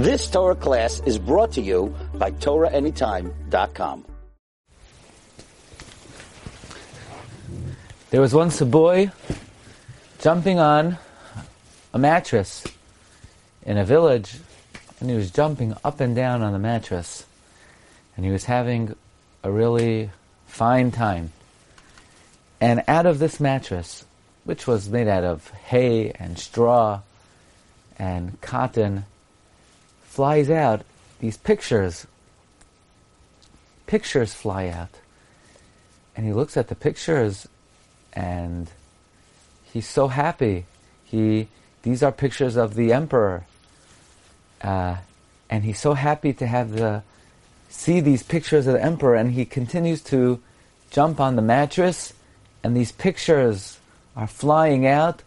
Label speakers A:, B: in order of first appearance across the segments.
A: This Torah class is brought to you by TorahAnytime.com.
B: There was once a boy jumping on a mattress in a village, and he was jumping up and down on the mattress, and he was having a really fine time. And out of this mattress, which was made out of hay and straw and cotton, flies out these pictures. Pictures fly out. And he looks at the pictures and he's so happy. He, these are pictures of the emperor. Uh, and he's so happy to have the, see these pictures of the emperor and he continues to jump on the mattress and these pictures are flying out.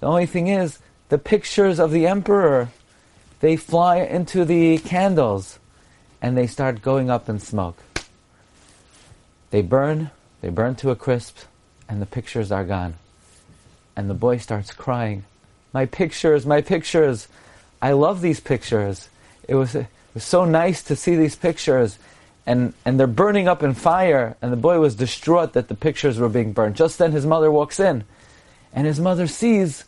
B: The only thing is, the pictures of the emperor, they fly into the candles and they start going up in smoke. They burn, they burn to a crisp, and the pictures are gone. And the boy starts crying, My pictures, my pictures. I love these pictures. It was, it was so nice to see these pictures. And, and they're burning up in fire. And the boy was distraught that the pictures were being burned. Just then his mother walks in. And his mother sees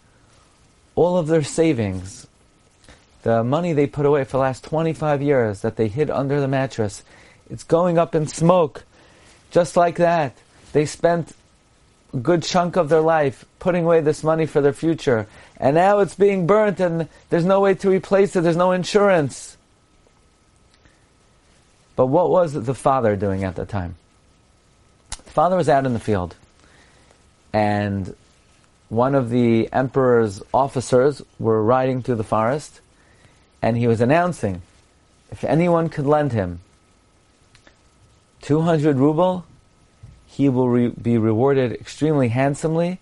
B: all of their savings, the money they put away for the last 25 years that they hid under the mattress, it's going up in smoke. Just like that. They spent a good chunk of their life putting away this money for their future. And now it's being burnt and there's no way to replace it, there's no insurance. But what was the father doing at the time? The father was out in the field. And one of the emperor's officers were riding through the forest, and he was announcing, if anyone could lend him 200 ruble, he will re- be rewarded extremely handsomely,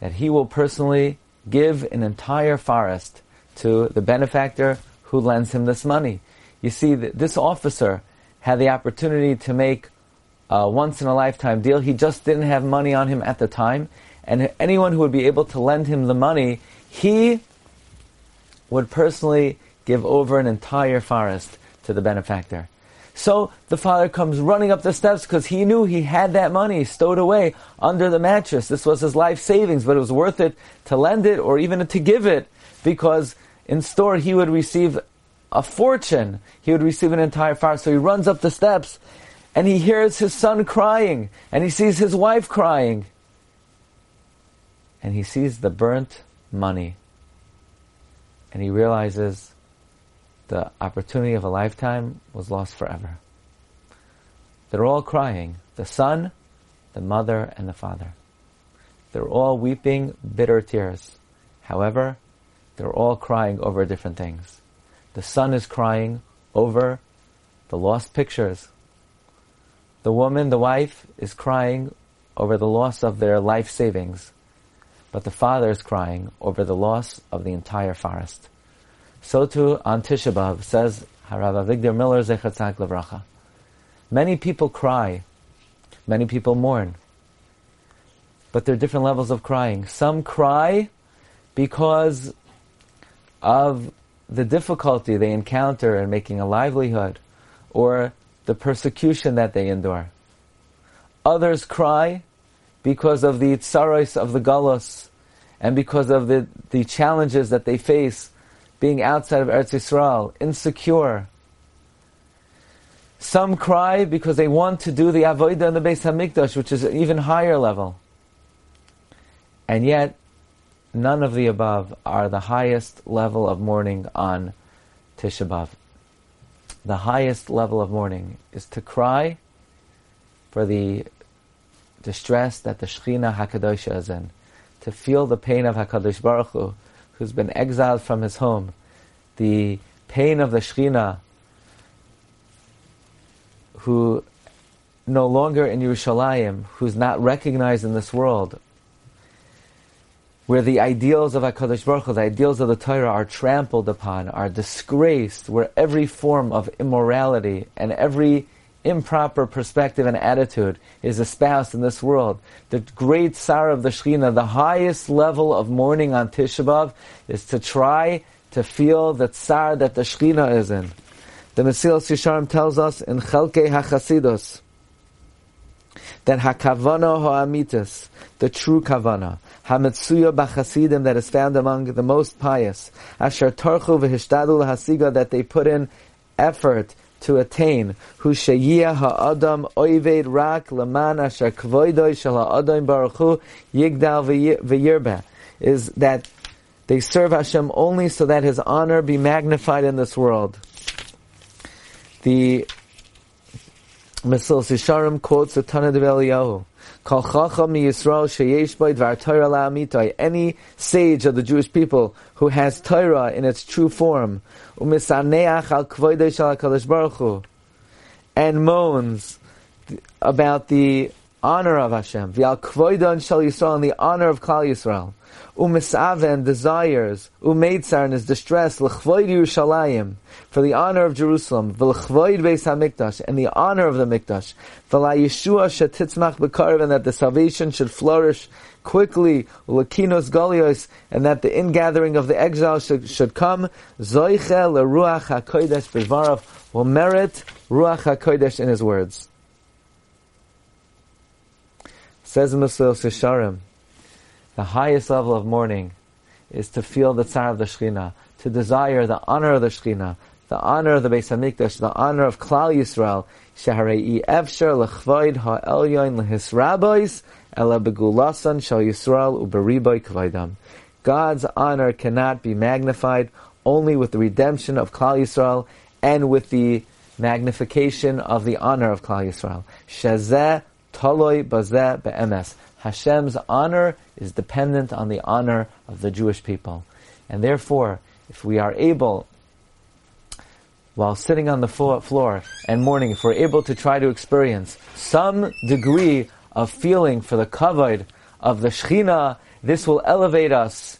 B: that he will personally give an entire forest to the benefactor who lends him this money. You see, this officer had the opportunity to make a once in a lifetime deal. He just didn't have money on him at the time, and anyone who would be able to lend him the money, he would personally give over an entire forest to the benefactor. So the father comes running up the steps because he knew he had that money stowed away under the mattress. This was his life savings, but it was worth it to lend it or even to give it because in store he would receive a fortune. He would receive an entire forest. So he runs up the steps and he hears his son crying and he sees his wife crying and he sees the burnt money and he realizes the opportunity of a lifetime was lost forever. They're all crying the son, the mother, and the father. They're all weeping bitter tears. However, they're all crying over different things. The son is crying over the lost pictures. The woman, the wife, is crying over the loss of their life savings but the father is crying over the loss of the entire forest. So too on Tisha B'Av says Harav Avigdor Miller Zechatzak Levracha. Many people cry, many people mourn, but there are different levels of crying. Some cry because of the difficulty they encounter in making a livelihood, or the persecution that they endure. Others cry because of the tsaros of the galus and because of the, the challenges that they face being outside of Eretz Yisrael, insecure. Some cry because they want to do the avodah in the Beis Hamikdash, which is an even higher level. And yet, none of the above are the highest level of mourning on Tisha B'Av. The highest level of mourning is to cry for the distress that the Shechina Hakadosha is in, to feel the pain of Hakadosh Baruch Hu, who's been exiled from his home, the pain of the Shechina, who no longer in Yerushalayim, who's not recognized in this world, where the ideals of HaKadosh Baruch Hu, the ideals of the Torah are trampled upon, are disgraced, where every form of immorality and every improper perspective and attitude is espoused in this world. The great sorrow of the Shekhinah, the highest level of mourning on Tisha B'Av, is to try to feel the tsar that the Shechina is in. The Mesilas Yesharim tells us in Chelke HaChasidus that HaKavana HaAmitis, the true Kavana, HaMetsuya B'Chasidim that is found among the most pious, Asher Torchu V'Hishtadu Hasiga that they put in effort to attain, Hu Sheyiyah Ha'adam Oived Rak Laman Asher Kvoidoi Shel Ha'adam Baruch Hu Yigdal V'Yirbeh, is that they serve Hashem only so that His honor be magnified in this world. The Mesilas Yesharim quotes the Tana de Eliyahu. Any sage of the Jewish people who has Torah in its true form, and moans about the honor of Hashem, v'al kvoidon shal Yisrael, the honor of Klal Yisrael. Umisaven desires, umeitzar in his distress, l'chvoid Yerushalayim, for the honor of Jerusalem, v'l'chvoid Beis HaMikdash, and the honor of the Mikdash, v'la Yeshua shetitzmach b'karv, and that the salvation should flourish quickly, l'kinos golios, and that the ingathering of the exile should, should come, zoiche l'ruach HaKodesh b'varav, will merit ruach HaKodesh in his words. Says Mesilas Yesharim, the highest level of mourning is to feel the tsar of the Shekhinah, to desire the honor of the Shekhinah, the honor of the Beis Hamikdash, the honor of Klal Yisrael. Efsher lechvoid ha'elyon lehisrabois ela begulasan shal Yisrael uberiboy kvaydam. God's honor cannot be magnified only with the redemption of Klal Yisrael and with the magnification of the honor of Klal Yisrael. Shazeh toloi bazeh be'emes. Hashem's honor is dependent on the honor of the Jewish people. And therefore, if we are able, while sitting on the floor and mourning, if we're able to try to experience some degree of feeling for the kavod of the Shechina, this will elevate us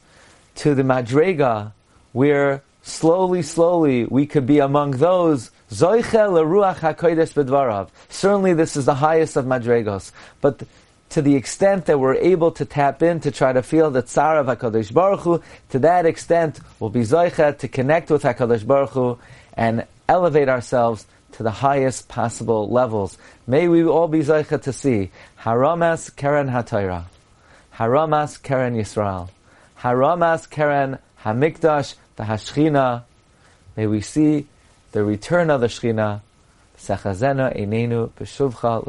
B: to the Madrega, where slowly, slowly we could be among those Certainly, this is the highest of madregos, but to the extent that we're able to tap in to try to feel the tsar of HaKadosh Baruch Hu, to that extent we'll be zoicha to connect with HaKadosh Baruch Hu and elevate ourselves to the highest possible levels. May we all be zoicha to see Haramas Keren HaTorah, Haramas Keren Yisrael, Haramas Keren Hamikdash, the Hashchina. May we see the return of the Shechina. Sechazena Einenu B'Shuvcha.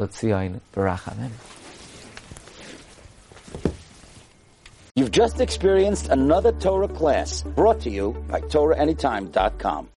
A: You've just experienced another Torah class brought to you by TorahAnytime.com.